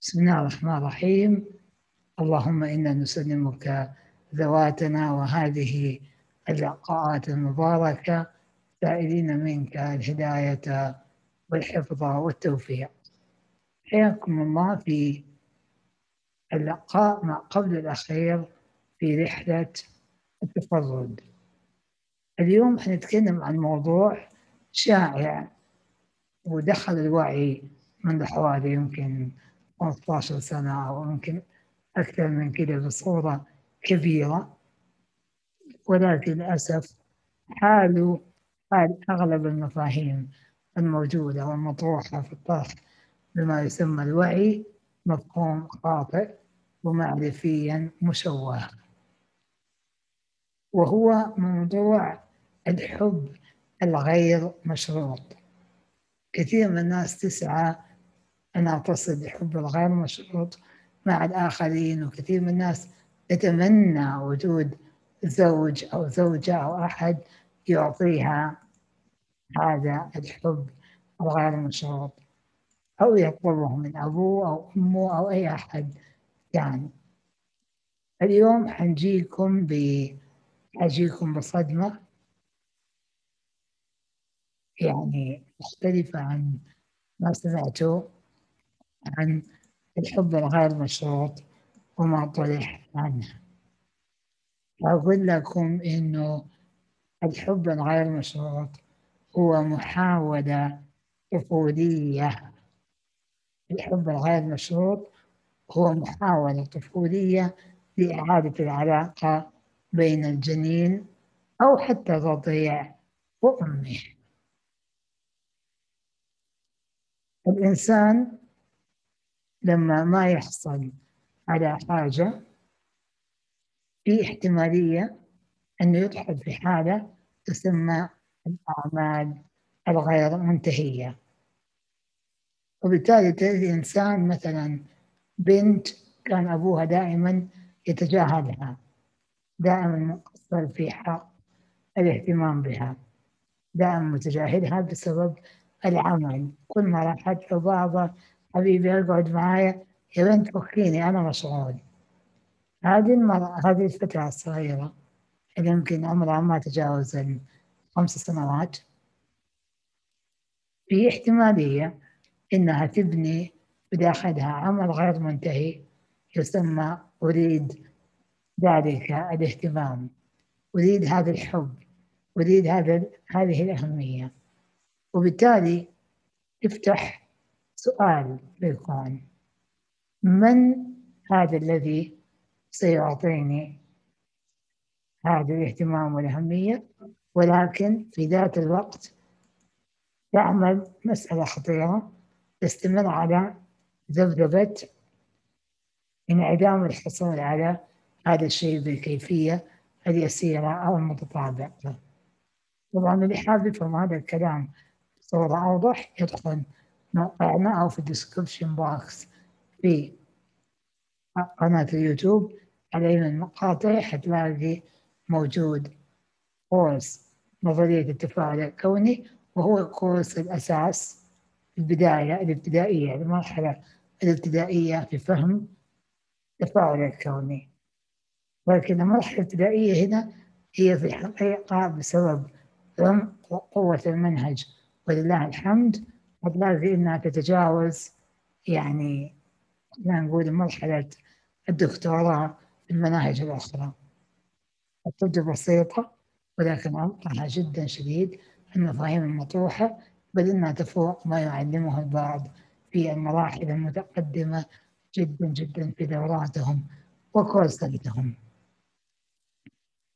بسم الله الرحمن الرحيم. اللهم إنا نسلمك ذواتنا وهذه اللقاءات المباركة سائلين منك الهداية والحفظ والتوفيق. حياكم الله في اللقاء مع قبل الأخير في رحلة التفرد. اليوم حنتكلم عن موضوع شائع ودخل الوعي منذ حوالي يمكن 15 سنة أو يمكن أكثر من كده بصورة كبيرة. ولكن للأسف حال حال أغلب المفاهيم الموجودة والمطروحة في الطرح بما يسمى الوعي مفهوم خاطئ ومعرفيا مشوه. وهو موضوع الحب الغير مشروط. كثير من الناس تسعى أنها تصل لحب الغير مشروط مع الآخرين وكثير من الناس تتمنى وجود زوج أو زوجة أو أحد يعطيها هذا الحب الغير مشروط. أو يطلبه من أبوه أو أمه أو أي أحد يعني. اليوم حنجيكم ب حجيكم بصدمة يعني مختلفة عن ما سمعتوا. عن الحب الغير مشروط وما طرح عنه أقول لكم إنه الحب الغير مشروط هو محاولة طفولية. الحب الغير مشروط هو محاولة طفولية لإعادة العلاقة بين الجنين أو حتى الرضيع وأمه الإنسان لما ما يحصل على حاجة في احتمالية أنه يدخل في حالة تسمى الأعمال الغير منتهية. وبالتالي تجد إنسان مثلا بنت كان أبوها دائما يتجاهلها دائما مقصر في حق الاهتمام بها دائما متجاهلها بسبب العمل. كل ما راحت له بابا حبيبي اقعد معايا. يا بنت فكيني أنا مشغول. هذه المرأة هذه الفتاة الصغيرة اللي يمكن عمرها ما تجاوز الخمس سنوات. في احتمالية إنها تبني بداخلها عمل غير منتهي يسمى أريد ذلك الاهتمام. أريد هذا الحب أريد هذا هذه الأهمية. وبالتالي تفتح سؤال بالكون من هذا الذي سيعطيني هذا الاهتمام والأهمية؟ ولكن في ذات الوقت تعمل مسألة خطيرة تستمر على ذبذبة انعدام الحصول على هذا الشيء بالكيفية اليسيرة أو المتطابقة. طبعا اللي حاب يفهم هذا الكلام بصورة أوضح يدخل موقعنا أو في ال description box في قناة اليوتيوب. على المقاطع حتلاقي موجود course نظرية التفاعل الكوني وهو course الأساس البداية الابتدائية المرحلة الابتدائية في فهم التفاعل الكوني. ولكن المرحلة الابتدائية هنا هي في الحقيقة بسبب قوة المنهج ولله الحمد هتلاقي إنها تتجاوز يعني خلينا نقول مرحلة الدكتوراه في المناهج الأخرى. تبدو بسيطة ولكن عمقها جدا شديد المفاهيم المطروحة بل إنها تفوق ما يعلمه البعض في المراحل المتقدمة جدا جدا في دوراتهم وكورساتهم.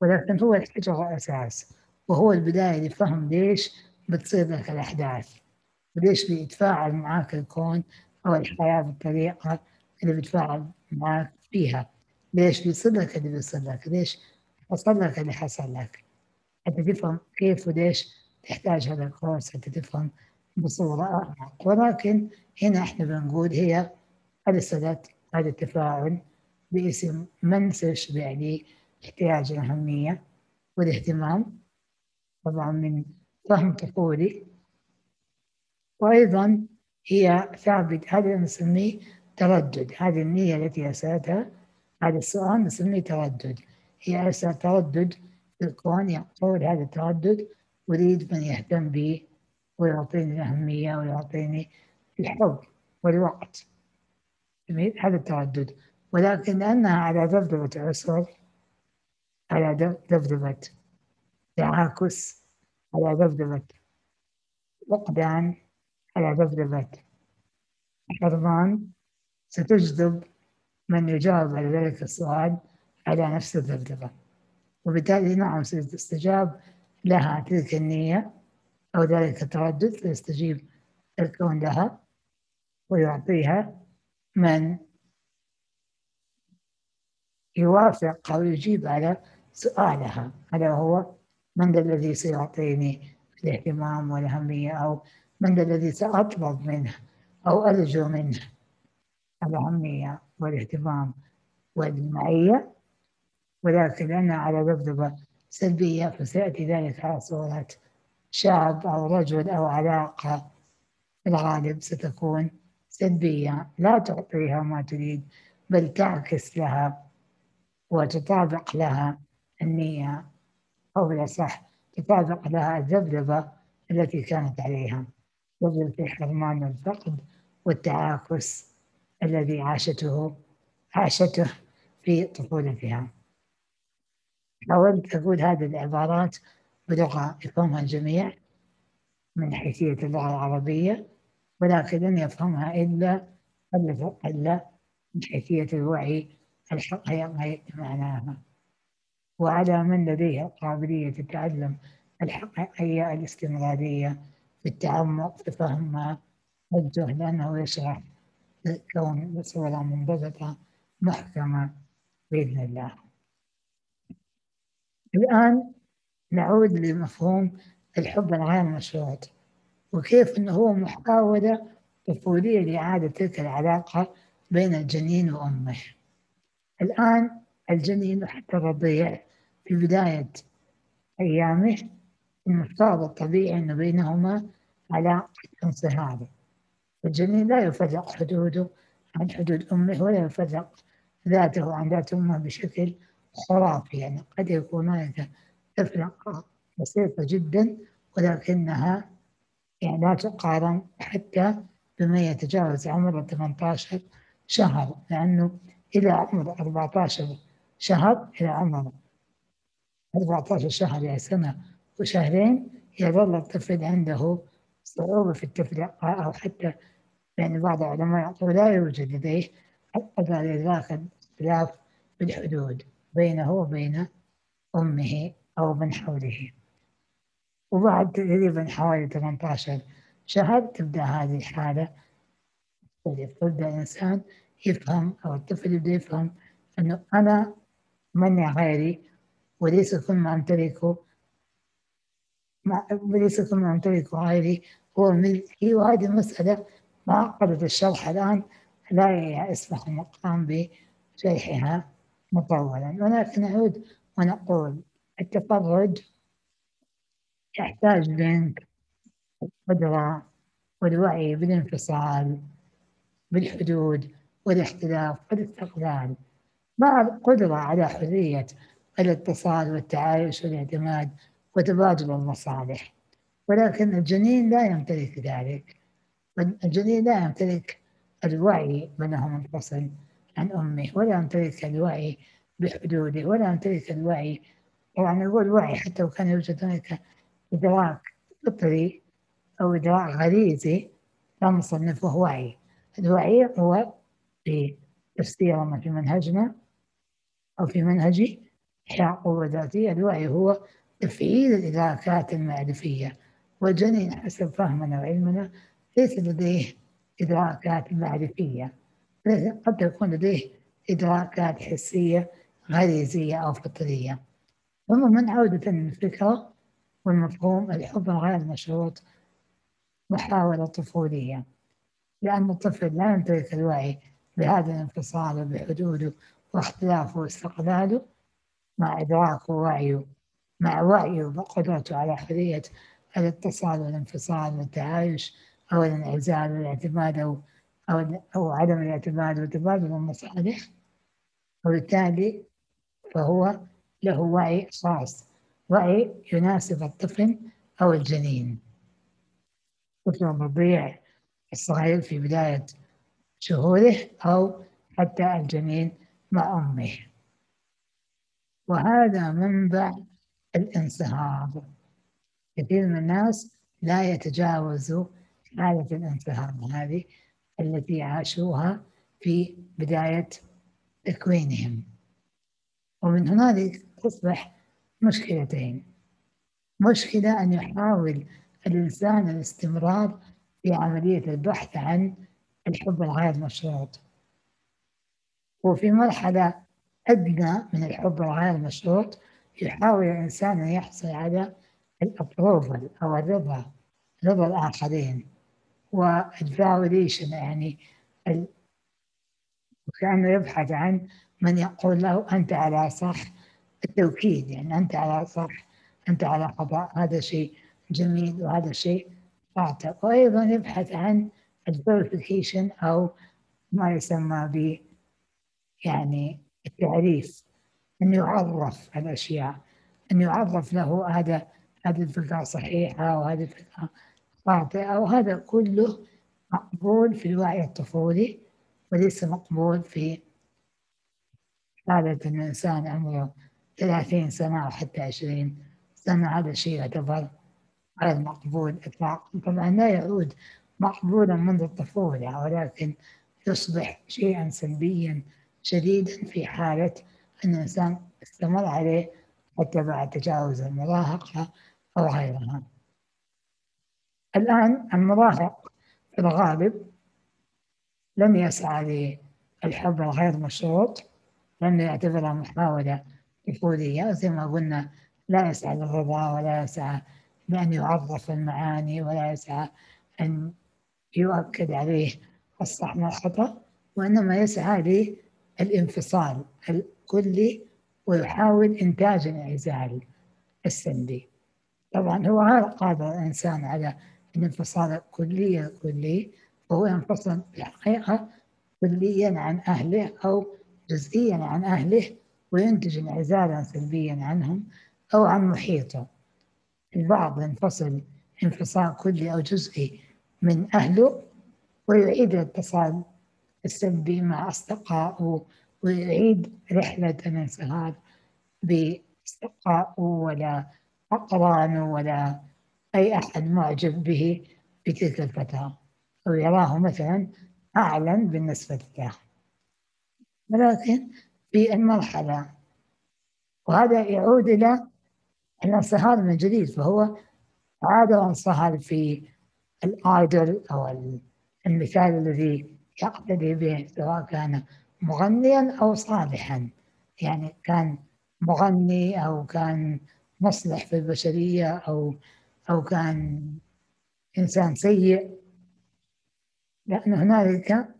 ولكن هو الحجر الأساس وهو البداية لفهم ليش بتصير لك الأحداث. وليش بيتفاعل معاك الكون أو الحياة بالطريقة اللي بيتفاعل معاك فيها؟ ليش بيصير لك اللي بيصير لك؟ ليش حصل لك اللي حصل لك؟ حتى تفهم كيف وليش تحتاج هذا الكورس؟ حتى تفهم بصورة أعمق ولكن هنا إحنا بنقول هي رسالة هذا التفاعل باسم منسج يعني احتياج الأهمية والاهتمام طبعا من فهم طفولي. وأيضا هي ثابت هذا نسميه تردد هذه النية التي أرسلتها هذا السؤال نسميه تردد. هي أرسل تردد في الكون يقول هذا التردد أريد من يهتم بي ويعطيني الأهمية ويعطيني الحب والوقت. جميل؟ هذا التردد. ولكن لأنها على ذبذبة عسر على ذبذبة تعاكس على ذبذبة فقدان على ذبذبة حرمان ستجذب من يجاوب على ذلك السؤال على نفس الذبذبة. وبالتالي نعم ستستجاب لها تلك النية أو ذلك التردد فيستجيب الكون لها ويعطيها من يوافق أو يجيب على سؤالها. هذا هو من الذي سيعطيني الاهتمام والأهمية أو من الذي سأطلب منه أو أرجو منه الأهمية والاهتمام والمعية؟ ولكن لأنها على ذبذبة سلبية فسيأتي ذلك على صورة شاب أو رجل أو علاقة. في الغالب ستكون سلبية لا تعطيها ما تريد بل تعكس لها وتطابق لها النية أو بالأصح تطابق لها الذبذبة التي كانت عليها. ذبذبة الحرمان والفقد والتعاكس الذي عاشته عاشته في طفولتها. حاولت أقول هذه العبارات بلغة يفهمها الجميع من حيثية اللغة العربية ولكن لن يفهمها إلا إلا من حيثية الوعي الحقيقي معناها وعلى من لديه قابلية التعلم الحقيقية الاستمرارية في التعمق في فهم ما وجه لأنه يشرح الكون بصورة منضبطة محكمة بإذن الله. الآن نعود لمفهوم الحب الغير مشروط وكيف أنه هو محاولة طفولية لإعادة تلك العلاقة بين الجنين وأمه. الآن الجنين حتى الرضيع في بداية أيامه المفترض الطبيعي أن بينهما علاقة انصهار. الجنين لا يفرق حدوده عن حدود أمه ولا يفرق ذاته عن ذات أمه بشكل خرافي. يعني قد يكون هناك تفرقة بسيطة جدا ولكنها يعني لا تقارن حتى بما يتجاوز عمر 18 شهر لأنه إلى عمر 14 شهر إلى عمر 14 شهر يعني سنة وشهرين يظل الطفل عنده صعوبة في التفرقة أو حتى يعني بعض العلماء يقول لا يوجد لديه حتى لذاك اختلاف بالحدود بينه وبين أمه أو من حوله. وبعد تقريبا حوالي 18 شهر تبدأ هذه الحالة. تبدأ الإنسان يفهم أو الطفل يبدأ يفهم أنه أنا من غيري وليس كل ما أمتلكه وليس كل ما أمتلكه غيري. هو ملكي وهذه المسألة. معقدة الشرح الآن. لا يسمح المقام بشرحها مطولا. ولكن نعود ونقول التفرد يحتاج منك القدرة والوعي بالانفصال بالحدود والاختلاف والاستقلال. مع القدرة على حرية الاتصال والتعايش والاعتماد وتبادل المصالح. ولكن الجنين لا يمتلك ذلك. الجنين لا يمتلك الوعي بأنه منفصل عن أمه ولا يمتلك الوعي بحدوده ولا يمتلك الوعي يعني نقول وعي حتى لو كان يوجد هناك إدراك فطري أو إدراك غريزي لا نصنفه وعي. الوعي هو في تفسيرنا في منهجنا أو في منهج إحياء قوة ذاتية الوعي هو تفعيل الإدراكات المعرفية. والجنين حسب فهمنا وعلمنا ليس لديه إدراكات معرفية. قد تكون لديه إدراكات حسية غريزية أو فطرية. من عودة الفكرة والمفهوم الحب الغير مشروط محاولة طفولية. لأن الطفل لا يمتلك الوعي بهذا الانفصال وبحدوده واختلافه واستقلاله مع إدراكه ووعيه. مع وعيه وقدرته على حرية الاتصال والانفصال والتعايش أو الانعزال والاعتماد أو أو عدم الاعتماد وتبادل المصالح. وبالتالي فهو له وعي خاص وعي يناسب الطفل أو الجنين. طفل الرضيع الصغير في بداية شهوره أو حتى الجنين مع أمه. وهذا منبع الانصهار كثير من الناس لا يتجاوزوا حالة الانصهار هذه التي عاشوها في بداية تكوينهم ومن هنالك تصبح مشكلتين. مشكلة أن يحاول الإنسان الاستمرار في عملية البحث عن الحب الغير مشروط. وفي مرحلة أدنى من الحب الغير مشروط يحاول الإنسان أن يحصل على ال approval أو الرضا رضا الآخرين. وال validation يعني كأنه يبحث عن من يقول له أنت على صح التوكيد يعني أنت على صح أنت على خطأ هذا شيء جميل وهذا شيء خاطئ. وأيضا يبحث عن ال verification أو ما يسمى ب يعني التعريف. أن يعرف الأشياء أن يعرف له هذا هذه الفكرة صحيحة وهذه الفكرة خاطئة وهذا كله مقبول في الوعي الطفولي وليس مقبول في حالة الإنسان عمره ثلاثين سنة أو حتى عشرين سنة هذا شيء يعتبر غير مقبول إطلاقا. طبعا لا يعود مقبولا منذ الطفولة ولكن يصبح شيئا سلبيا شديدا في حالة أن الإنسان استمر عليه حتى بعد تجاوز المراهقة أو غيرها. الآن المراهق في الغالب لم يسعى للحب الغير مشروط لم يعتبرها محاولة طفولية زي ما قلنا لا يسعى للرضا ولا يسعى بأن يعرف المعاني ولا يسعى أن يؤكد عليه الصح من الخطأ وإنما يسعى للانفصال الكلي ويحاول إنتاج الانعزال السلبي طبعا هو غير قادر الإنسان على الانفصال الكلي الكلي وهو ينفصل بالحقيقة كليا عن أهله أو جزئيا عن أهله وينتج انعزالا سلبيا عنهم أو عن محيطه. البعض ينفصل انفصال كلي أو جزئي من أهله ويعيد الاتصال السلبي مع أصدقائه ويعيد رحلة الانصهار بأصدقائه ولا أقرانه ولا أي أحد معجب به في تلك الفترة. أو يراه مثلا أعلى بالنسبة له. ولكن في المرحلة وهذا يعود إلى الانصهار من جديد فهو عاد انصهر في الآيدل أو المثال الذي يقتدي به سواء كان مغنيا أو صالحا. يعني كان مغني أو كان مصلح في البشرية أو أو كان إنسان سيء. لأن هنالك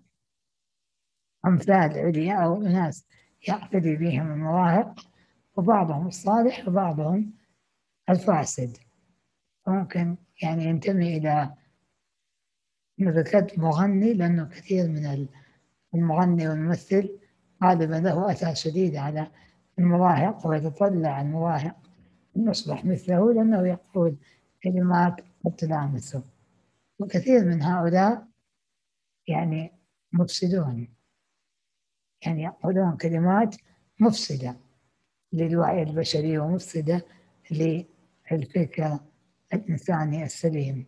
أمثال عليا أو ناس يقتدي بهم المواهب وبعضهم الصالح وبعضهم الفاسد. ممكن يعني ينتمي إلى ذكرت مغني لأنه كثير من المغني والممثل غالبا له أثر شديد على المراهق ويتطلع المراهق أن يصبح مثله لأنه يقول كلمات قد تلامسه وكثير من هؤلاء يعني مفسدون. يعني يقولون كلمات مفسدة للوعي البشري ومفسدة للفكر الإنساني السليم.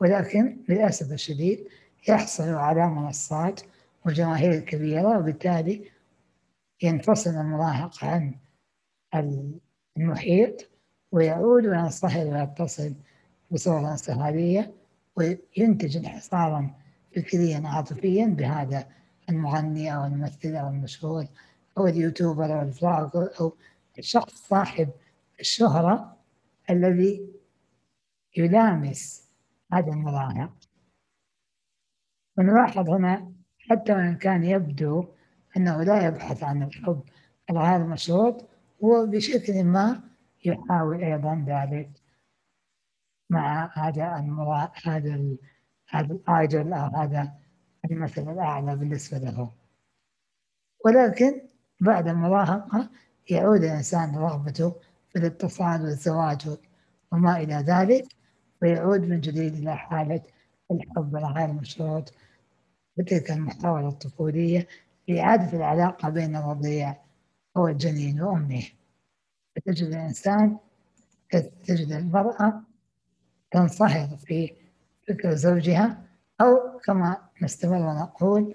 ولكن للأسف الشديد يحصل على منصات وجماهير كبيرة وبالتالي ينفصل المراهق عن المحيط ويعود وينصهر ويتصل بصورة انصهارية وينتج انحصارا فكريا عاطفيا بهذا المغني أو الممثل أو المشهور أو اليوتيوبر أو الفلاجر أو الشخص صاحب الشهرة الذي يلامس هذا المراهق ونلاحظ هنا حتى وإن كان يبدو أنه لا يبحث عن الحب الغير مشروط هو بشكل ما يحاول أيضا ذلك مع هذا المرا... هذا ال... هذا الايدل أو هذا المثل الأعلى بالنسبة له. ولكن بعد المراهقة يعود الإنسان رغبته في الاتصال والزواج وما إلى ذلك ويعود من جديد إلى حالة الحب الغير مشروط بتلك المحاولة الطفولية لإعادة العلاقة بين الرضيع هو الجنين وأمه. فتجد الإنسان تجد المرأة تنصهر في فكر زوجها أو كما نستمر ونقول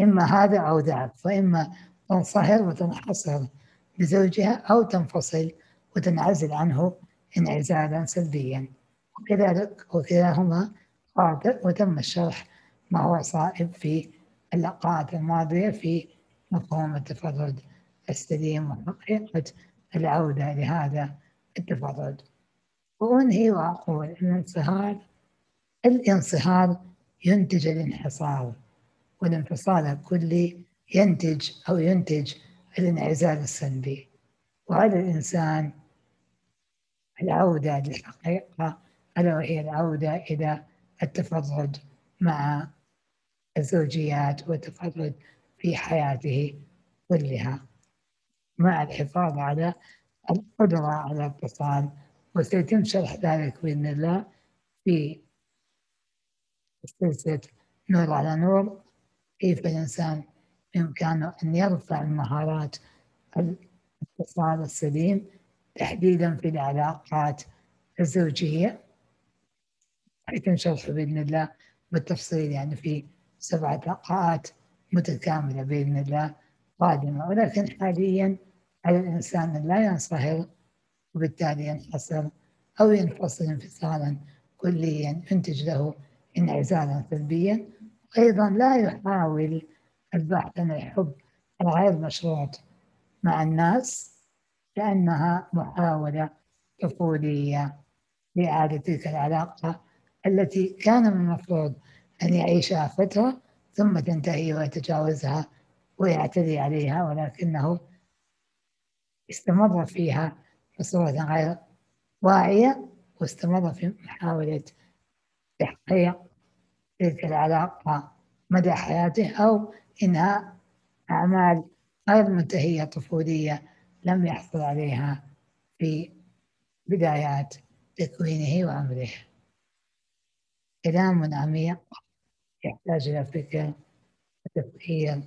إما هذا أو ذاك فإما تنصهر وتنحصر بزوجها أو تنفصل وتنعزل عنه انعزالا سلبيا. وكذلك وكلاهما خاطئ وتم الشرح ما هو صائب في اللقاءات الماضية في مفهوم التفرد السليم وحقيقة العودة لهذا التفرد وأنهي وأقول أن الانصهار الانصهار ينتج الانحصار والانفصال الكلي ينتج أو ينتج الانعزال السلبي. وعلى الإنسان العودة للحقيقة ألا وهي العودة إلى التفرد مع الزوجيات والتفرد في حياته كلها مع الحفاظ على القدرة على الاتصال وسيتم شرح ذلك بإذن الله في سلسلة نور على نور. كيف الإنسان بإمكانه أن يرفع المهارات الاتصال السليم تحديدا في العلاقات الزوجية؟ حيث شرحه بإذن الله بالتفصيل يعني في سبعة لقاءات متكاملة بإذن الله قادمة. ولكن حاليا على الإنسان لا ينصهر وبالتالي ينحصر أو ينفصل انفصالا كليا ينتج له انعزالا سلبيا. أيضا لا يحاول البحث عن الحب الغير مشروط مع الناس لأنها محاولة طفولية لإعادة تلك العلاقة التي كان من المفروض أن يعيشها فترة ثم تنتهي ويتجاوزها ويعتدي عليها ولكنه استمر فيها بصورة غير واعية واستمر في محاولة تحقيق تلك العلاقة مدى حياته أو إنهاء أعمال غير منتهية طفولية لم يحصل عليها في بدايات تكوينه وعمره. كلام عميق. يحتاج إلى فكر وتفكير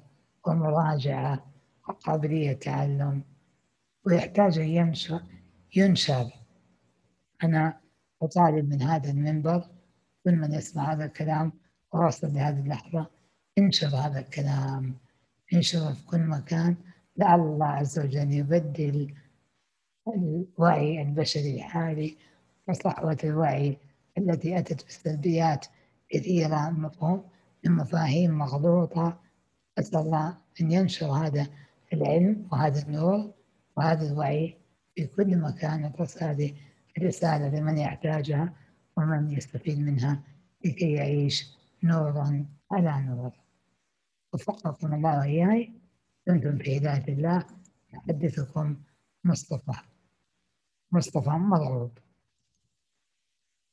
ومراجعة وقابلية تعلم ويحتاج أن ينشر ينشر. أنا أطالب من هذا المنبر كل من يسمع هذا الكلام ووصل لهذه اللحظة انشر هذا الكلام. انشره في كل مكان. لعل الله عز وجل يبدل الوعي البشري الحالي وصحوة الوعي التي أتت بسلبيات كثيرة مفهوم من مفاهيم مغلوطة أسأل الله أن ينشر هذا العلم وهذا النور وهذا الوعي في كل مكان وتصل هذه الرسالة لمن يحتاجها ومن يستفيد منها لكي يعيش نورا على نور. وفقكم الله وإياي كنتم في هداية الله محدثكم مصطفى. مصطفى مرغوب